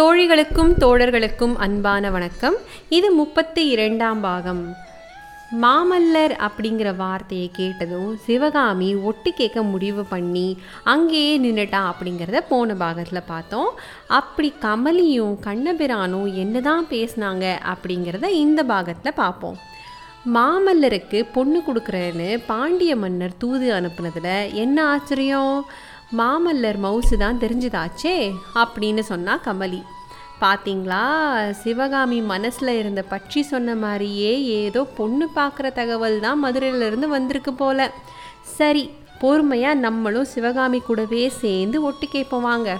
தோழிகளுக்கும் தோழர்களுக்கும் அன்பான வணக்கம். இது முப்பத்தி இரண்டாம் பாகம். மாமல்லர் அப்படிங்கிற வார்த்தையை கேட்டதும் சிவகாமி ஒட்டி கேட்க முடிவு பண்ணி அங்கேயே நின்றுட்டா அப்படிங்கிறத போன பாகத்தில் பார்த்தோம். அப்படி கமலியும் கண்ணபிரானும் என்னதான் பேசினாங்க அப்படிங்கிறத இந்த பாகத்தில் பார்ப்போம். மாமல்லருக்கு பொண்ணு கொடுக்குறேன்னு பாண்டிய மன்னர் தூது அனுப்புனதில் என்ன ஆச்சரியம்? மாமல்லர் மவுசு தான் தெரிஞ்சுதாச்சே அப்படின்னு சொன்னா கமலி. பார்த்தீங்களா சிவகாமி மனசில் இருந்த பற்றி சொன்ன மாதிரியே ஏதோ பொண்ணு பார்க்குற தகவல் தான் மதுரையிலேருந்து வந்திருக்கு போல. சரி பொறுமையாக நம்மளும் சிவகாமி கூடவே சேர்ந்து ஒட்டு கேட்போம் வாங்க.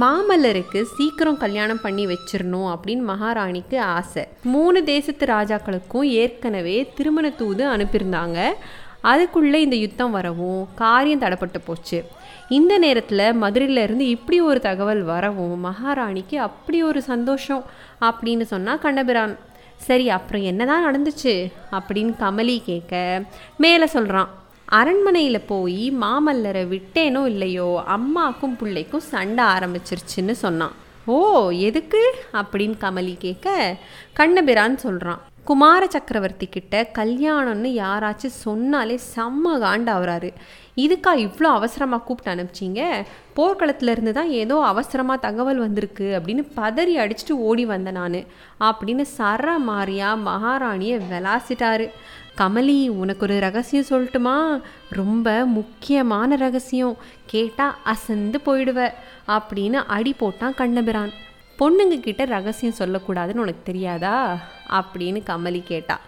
மாமல்லருக்கு சீக்கிரம் கல்யாணம் பண்ணி வச்சிடணும் அப்படின்னு மகாராணிக்கு ஆசை. மூணு தேசத்து ராஜாக்களுக்கும் ஏற்கனவே திருமண தூது அனுப்பியிருந்தாங்க. அதுக்குள்ளே இந்த யுத்தம் வரவும் காரியம் தடப்பட்டு போச்சு. இந்த நேரத்தில் மதுரையிலேருந்து இப்படி ஒரு தகவல் வரவும் மகாராணிக்கு அப்படி ஒரு சந்தோஷம் அப்படின்னு சொன்னால் கண்ணபிரான். சரி அப்புறம் என்னதான் நடந்துச்சு? அப்படின்னு கமலி கேட்க மேலே சொல்கிறான் அரண்மனையில் போய் மாமல்லரை விட்டேனோ இல்லையோ அம்மாக்கும் பிள்ளைக்கும் சண்டை ஆரம்பிச்சிருச்சுன்னு சொன்னான். ஓ எதுக்கு? அப்படின்னு கமலி கேட்க கண்ணபிரான் சொல்கிறான் குமார சக்கரவர்த்தி கிட்ட கல்யாணம்னு யாராச்சும் சொன்னாலே செம்ம காண்டாகிறாரு இதுக்கா இவ்வளோ அவசரமாக கூப்பிட்டு அனுப்பிச்சிங்க? போர்க்களத்துலேருந்து தான் ஏதோ அவசரமாக தகவல் வந்திருக்கு அப்படின்னு பதறி அடிச்சுட்டு ஓடி வந்தேன் நான். அப்படின்னு சர மாறியா மகாராணியை விளாசிட்டாரு. கமலி உனக்கு ஒரு ரகசியம் சொல்லட்டுமா? ரொம்ப முக்கியமான ரகசியம். கேட்டால் அசந்து போயிடுவ. அப்படின்னு அடி போட்டான் கண்ணபிரான். பொண்ணுங்க கிட்ட ரகசியம் சொல்லக்கூடாதுன்னு உனக்கு தெரியாதா? அப்படின்னு கமலி கேட்டா.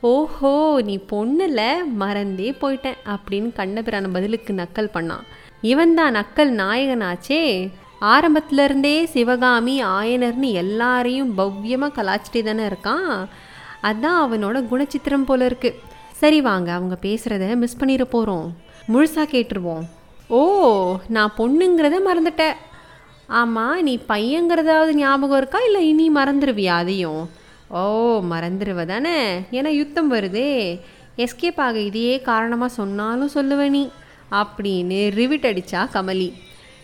ஓஹோ நீ பொண்ணுல மறந்தே போயிட்டேன் அப்படின்னு கண்ணபிரான பதிலுக்கு நக்கல் பண்ணான் இவன் தான் நக்கல் நாயகனாச்சே. ஆரம்பத்திலருந்தே சிவகாமி ஆயனர்னு எல்லாரையும் பவ்யமாக கலாச்சிட்டே தானே இருக்கான். அதான் அவனோட குணச்சித்திரம் போல இருக்கு. சரி வாங்க அவங்க பேசுகிறத மிஸ் பண்ணிட போகிறோம் முழுசாக கேட்டுருவோம். ஓ நான் பொண்ணுங்கிறத மறந்துட்டேன். ஆமாம் நீ பையங்கிறதாவது ஞாபகம் இருக்கா? இல்லை இனி மறந்துடுவியா அதையும்? ஓ மறந்துடுவ தானே? ஏன்னா யுத்தம் வருதே. எஸ்கேப் ஆக இதையே காரணமாக சொன்னாலும் சொல்லுவ நீ. அப்படின்னு ரிவிட் அடித்தா கமலி.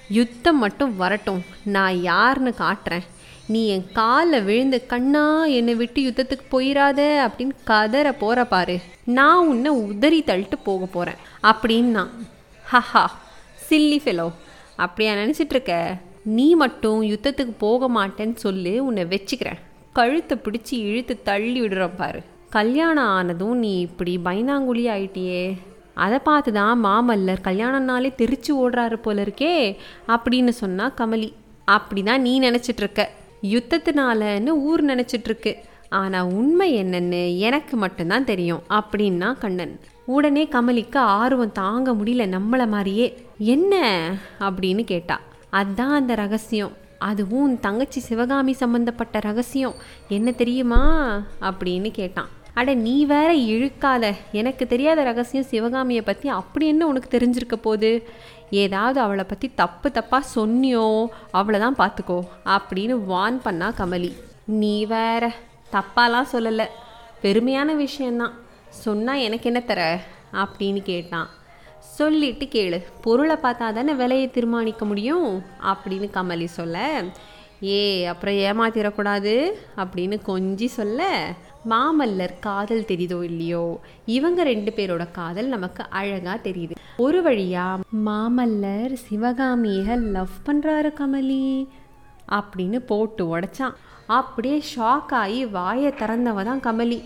யுத்தம் மட்டும் வரட்டும். நான் யாருன்னு காட்டுறேன். நீ என் காலில் விழுந்து கண்ணா என்னை விட்டு யுத்தத்துக்கு போயிடாத அப்படின்னு கதற போகிற பாரு. நான் உன்னை உதறி தள்ளிட்டு போக போகிறேன் அப்படின்னா ஹஹா சில்லி ஃபெலோ அப்படியா நினச்சிட்டு இருக்க? நீ மட்டும் யுத்தத்துக்கு போக மாட்டேன்னு சொல்லி உன்னை வச்சுக்கிறேன். கழுத்தை பிடிச்சி இழுத்து தள்ளி விடுறோம் பாரு. கல்யாணம் ஆனதும் நீ இப்படி பைனாங்குழி ஆயிட்டியே. அதை பார்த்து தான் மாமல்லர் கல்யாணம்னாலே தெரிச்சு ஓடுறாரு போல இருக்கே அப்படின்னு சொன்னா கமலி. அப்படி தான் நீ நினச்சிட்ருக்க. யுத்தத்தினாலன்னு ஊர் நினச்சிட்ருக்கு. ஆனால் உண்மை என்னன்னு எனக்கு மட்டும்தான் தெரியும் அப்படின்னா கண்ணன். உடனே கமலிக்கு ஆர்வம் தாங்க முடியல நம்மளை மாதிரியே. என்ன? அப்படின்னு கேட்டா. அதுதான் அந்த ரகசியம். அதுவும் உன் தங்கச்சி சிவகாமி சம்பந்தப்பட்ட ரகசியம். என்ன தெரியுமா? அப்படின்னு கேட்டான். அட நீ வேற இழுக்காத. எனக்கு தெரியாத ரகசியம் சிவகாமியை பற்றி அப்படி என்ன உனக்கு தெரிஞ்சிருக்க போகுது? ஏதாவது அவளை பற்றி தப்பு தப்பாக சொன்னியோ அவளை தான் பார்த்துக்கோ அப்படின்னு வான் பண்ணா கமலி. நீ வேற தப்பாலாம் சொல்லலை. பெருமையான விஷயந்தான் சொன்னால் எனக்கு என்ன தர? அப்படின்னு கேட்டான். சொல்லிட்டு கேளு. பொருளை பார்த்தா தானே விலையை தீர்மானிக்க முடியும்? அப்படின்னு கமலி சொல்ல. ஏ அப்புறம் ஏமாத்திடக்கூடாது அப்படின்னு கொஞ்சி சொல்ல. மாமல்லர் காதல் தெரியுதோ இல்லையோ? இவங்க ரெண்டு பேரோட காதல் நமக்கு அழகா தெரியுது. ஒரு வழியா மாமல்லர் சிவகாமியை லவ் பண்றாரு கமலி அப்படின்னு போட்டு உடைச்சான். அப்படியே ஷாக் ஆகி வாயை திறந்தவ தான் கமலி.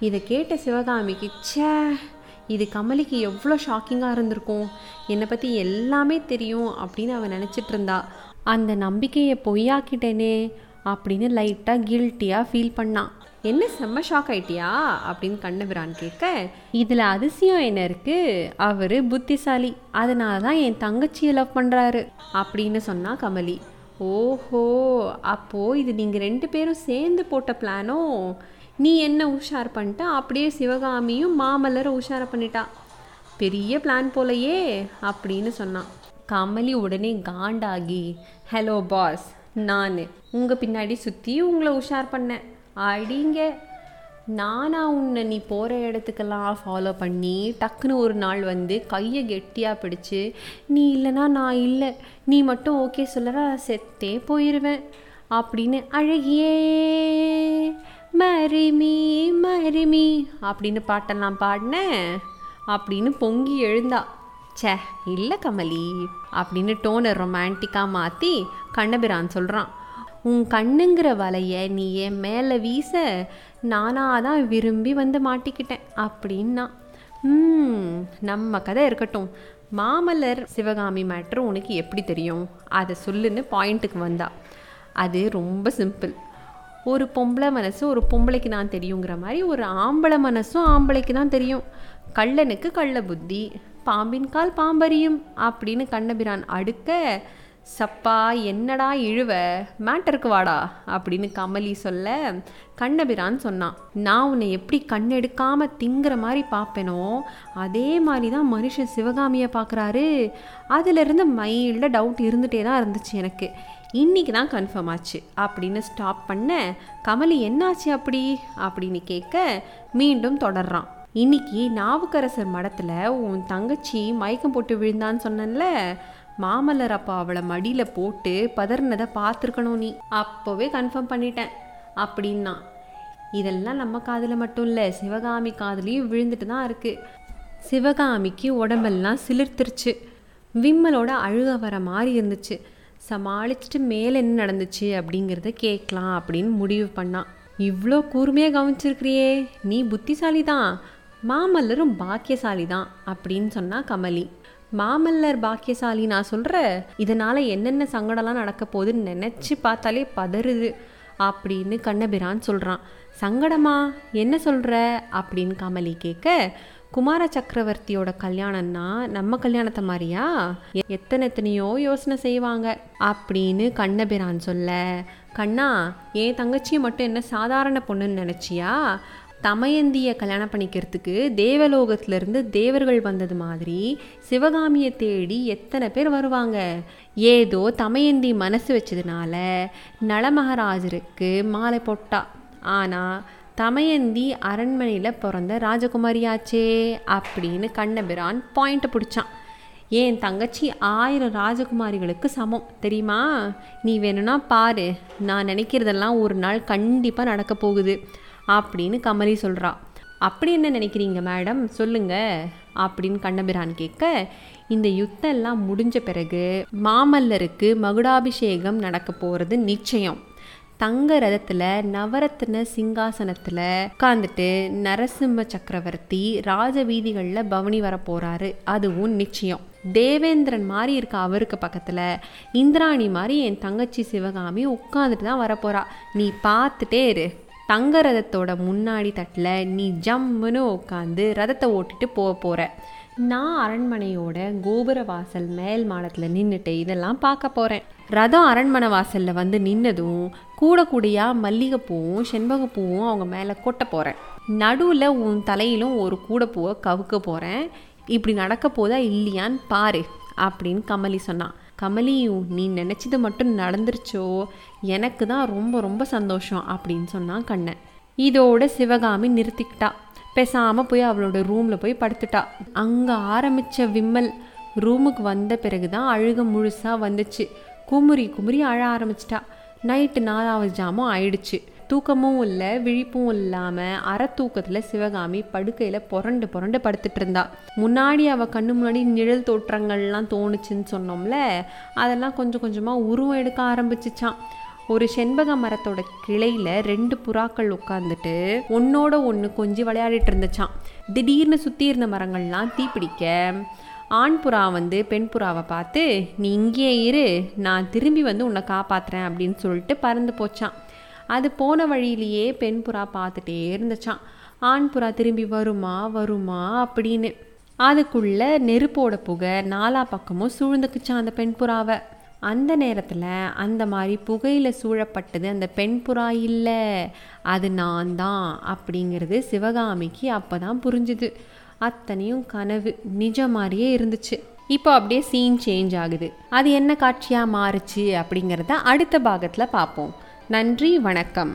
இதை கேட்ட சிவகாமிக்கு ச்சே இது கமலிக்கு எவ்வளோ ஷாக்கிங்காக இருந்திருக்கும்? என்னை பற்றி எல்லாமே தெரியும் அப்படின்னு அவன் நினச்சிட்டு இருந்தா. அந்த நம்பிக்கையை பொய்யாக்கிட்டேனே அப்படின்னு லைட்டாக கில்ட்டியாக ஃபீல் பண்ணான் என்ன செம்ம ஷாக் ஆயிட்டியா? அப்படின்னு கண்ணபிரான் கேட்க இதில் அதிசயம் என்ன இருக்குது அவர் புத்திசாலி. அதனால தான் என் தங்கச்சியை லவ் பண்ணுறாரு அப்படின்னு சொன்னா கமலி. ஓஹோ! அப்போது இது நீங்கள் ரெண்டு பேரும் சேர்ந்து போட்ட பிளானோ? நீ என்ன உஷார் பண்ணிட்ட? அப்படியே சிவகாமியும் மாமல்லரை உஷார பண்ணிட்டா. பெரிய பிளான் போலையே அப்படின்னு சொன்னான். கமலி உடனே காண்டாகி ஹலோ பாஸ் நான். உங்கள் பின்னாடி சுற்றி உங்களை உஷார் பண்ணேன். அடிங்க. நானா உன்னை நீ போகிற இடத்துக்கெல்லாம் ஃபாலோ பண்ணி டக்குன்னு ஒரு நாள் வந்து கையை கெட்டியாக பிடிச்சு நீ இல்லைனா நான் இல்லை. நீ மட்டும் ஓகே சொல்லற செத்தே போயிடுவேன் அப்படின்னு அழகியே மருமி மருமி அப்படின்னு பாட்டெல்லாம் பாடினேன் அப்படின்னு பொங்கி எழுந்தா ச்சே இல்லை கமலி அப்படின்னு டோனை ரொமான்டிக்காக மாற்றி கண்ணபிரான் சொல்கிறான் உன் கண்ணுங்கிற வலைய நீ என் மேலே வீச நானாக தான் விரும்பி வந்து மாட்டிக்கிட்டேன் அப்படின்னா. ம் நம்ம கதை இருக்கட்டும். மாமல்லர் சிவகாமி மேட்ரு உனக்கு எப்படி தெரியும்? அதை சொல்லுன்னு பாயிண்ட்டுக்கு வந்தா. அது ரொம்ப சிம்பிள் ஒரு பொம்பளை மனசு ஒரு பொம்பளைக்கு தான் தெரியுங்கிற மாதிரி ஒரு ஆம்பளை மனசும் ஆம்பளைக்கு தான் தெரியும். கள்ளனுக்கு கள்ள புத்தி பாம்பின் கால் பாம்பறியும் அப்படின்னு கண்ணபிரான் அடுக்க சப்பா என்னடா இழுவ? மேட்டருக்கு வாடா? அப்படின்னு கமலி சொல்ல கண்ணபிரான் சொன்னான். நான் உன்னை எப்படி கண்ணெடுக்காம திங்கிற மாதிரி பார்ப்பேனோ அதே மாதிரி தான் மனுஷன் சிவகாமியை பார்க்குறாரு. அதிலிருந்து மைல்டாக டவுட் இருந்துகிட்டே தான் இருந்துச்சு எனக்கு. இன்னைக்கு தான் கன்ஃபார்ம் ஆச்சு. அப்படின்னு ஸ்டாப் பண்ண கமலி என்னாச்சு அப்படி? அப்படின்னு கேட்க மீண்டும் தொடர்றான். இன்னைக்கு நாவுக்கரசர் மடத்தில் உன் தங்கச்சி மயக்கம் போட்டு விழுந்தான்னு சொன்னேன்ல மாமல்லர் அப்பா அவளை மடியில் போட்டு பதறினதை பார்த்துருக்கணும் நீ. அப்போவே கன்ஃபார்ம் பண்ணிட்டேன் அப்படின்னா இதெல்லாம் நம்ம காதில் மட்டும் இல்லை சிவகாமி காதுலேயும் விழுந்துட்டு தான் இருக்குது சிவகாமிக்கு உடம்பெல்லாம் சிலிர்த்துருச்சு. விம்மலோட அழுக வர மாதிரி இருந்துச்சு. சமாளிச்சுட்டு மேலே என்ன நடந்துச்சு அப்படிங்கிறத கேட்கலாம் அப்படின்னு முடிவு பண்ணான் இவ்வளோ கூர்மையாக கவனிச்சிருக்கிறியே நீ புத்திசாலி தான் மாமல்லரும் பாக்கியசாலி தான் அப்படின்னு சொன்னா கமலி. மாமல்லர் பாக்கியசாலி நான் சொல்கிற இதனால் என்னென்ன சங்கடம்லாம் நடக்க போகுதுன்னு நினச்சி பார்த்தாலே பதறுது அப்படின்னு கண்ணபிரான் சொல்கிறான் சங்கடமா? என்ன சொல்கிற அப்படின்னு கமலி கேட்க குமார சக்கரவர்த்தியோட கல்யாணம்னா நம்ம கல்யாணத்தை மாதிரியா? எத்தனை எத்தனையோ யோசனை செய்வாங்க. அப்படின்னு கண்ணபிரான் சொல்ல கண்ணா என் தங்கச்சியை மட்டும் என்ன சாதாரண பொண்ணுன்னு நினச்சியா? தமயந்தியை கல்யாணம் பண்ணிக்கிறதுக்கு தேவலோகத்திலிருந்து தேவர்கள் வந்தது மாதிரி சிவகாமியை தேடி எத்தனை பேர் வருவாங்க? ஏதோ தமயந்தி மனசு வச்சதுனால நலமகராஜருக்கு மாலை போட்டா. ஆனால் தமயந்தி அரண்மனையில் பிறந்த ராஜகுமாரியாச்சே அப்படின்னு கண்ணபிரான் பாயிண்ட்டை பிடிச்சான். என் தங்கச்சி ஆயிரம் ராஜகுமாரிகளுக்கு சமம் தெரியுமா? நீ வேணும்னா பாரு நான் நினைக்கிறதெல்லாம் ஒரு நாள் கண்டிப்பாக நடக்க போகுது அப்படின்னு கமலி சொல்கிறா அப்படி என்ன நினைக்கிறீங்க மேடம்? சொல்லுங்க அப்படின்னு கண்ணபிரான் கேட்க இந்த யுத்தம் எல்லாம் முடிஞ்ச பிறகு மாமல்லருக்கு மகுடாபிஷேகம் நடக்க போகிறது நிச்சயம். தங்க ரதத்தில் நவரத்ன சிங்காசனத்தில் உட்காந்துட்டு நரசிம்ம சக்கரவர்த்தி ராஜ வீதிகளில் பவனி வர போறாரு. அதுவும் நிச்சயம். தேவேந்திரன் மாதிரி இருக்க அவருக்கு பக்கத்தில் இந்திராணி மாதிரி என் தங்கச்சி சிவகாமி உட்காந்துட்டு தான் வரப்போறா. நீ பார்த்துட்டே இரு. தங்க ரதத்தோட முன்னாடி தட்டில் நீ ஜம்முன்னு உட்காந்து ரதத்தை ஓட்டிட்டு போக போகிற நான் அரண்மனையோட கோபுர வாசல் மேல் மாடத்தில் நின்றுட்டு இதெல்லாம் பார்க்க போகிறேன் ரதம் அரண்மனை வாசலில் வந்து நின்னதும் கூட கூடையாக மல்லிகைப்பூவும் செண்பகப்பூவும் அவங்க மேலே கொட்ட போகிறேன் நடுவில் உன் தலையிலும் ஒரு கூடைப்பூவை கவுக்க போகிறேன் இப்படி நடக்க போதா இல்லையான்னு பாரு அப்படின்னு கமலி சொன்னான் கமலியும் நீ நினச்சது மட்டும் நடந்துருச்சோ? எனக்கு தான் ரொம்ப ரொம்ப சந்தோஷம் அப்படின்னு சொன்னான் கண்ணன். இதோட சிவகாமி நிறுத்திக்கிட்டா. பேசாமல் போய் அவளோட ரூமில் போய் படுத்துட்டா. அங்கே ஆரம்பித்த விம்மல் ரூமுக்கு வந்த பிறகு தான் அழுக முழுசாக வந்துச்சு. குமுறி குமுறி அழ ஆரம்பிச்சிட்டா. நைட்டு நாலாவது ஜாமும் ஆயிடுச்சு. தூக்கமும் இல்லை விழிப்பும் இல்லாமல் அரை தூக்கத்தில் சிவகாமி படுக்கையில் புரண்டு புரண்டு படுத்துட்டு இருந்தா. முன்னாடி அவள் கண்ணு முன்னாடி நிழல் தோற்றங்கள்லாம் தோணுச்சுன்னு சொன்னோம்ல அதெல்லாம் கொஞ்சம் கொஞ்சமாக உருவம் எடுக்க ஆரம்பிச்சிச்சான் ஒரு செண்பக மரத்தோட கிளையில ரெண்டு புறாக்கள் உட்காந்துட்டு ஒன்னோட ஒன்று கொஞ்சி விளையாடிட்டு இருந்துச்சான் திடீர்னு சுற்றி இருந்த மரங்கள்லாம் தீப்பிடிக்க ஆண் புறா வந்து பெண் புறாவை பார்த்து நீ இங்கேயே இரு நான் திரும்பி வந்து உன்னை காப்பாத்துறேன் அப்படின்னு சொல்லிட்டு பறந்து போச்சான் அது போன வழியிலேயே பெண் புறா பார்த்துட்டே இருந்துச்சான் ஆண் புறா திரும்பி வருமா வருமா அப்படின்னு. அதுக்குள்ள நெருப்போட புகை நாலா பக்கமும் சூழ்ந்துக்குச்சான் அந்த பெண் புறாவை. அந்த நேரத்தில் அந்த மாதிரி புகையில் சூழப்பட்டது அந்த பெண் புறா இல்லை அது நான் தான் அப்படிங்கிறது சிவகாமிக்கு அப்போ தான் புரிஞ்சுது. அத்தனையும் கனவு நிஜ மாதிரியே இருந்துச்சு. இப்போ அப்படியே சீன் சேஞ்ச் ஆகுது. அது என்ன காட்சியாக மாறுச்சு அப்படிங்கிறத அடுத்த பாகத்தில் பார்ப்போம். நன்றி வணக்கம்.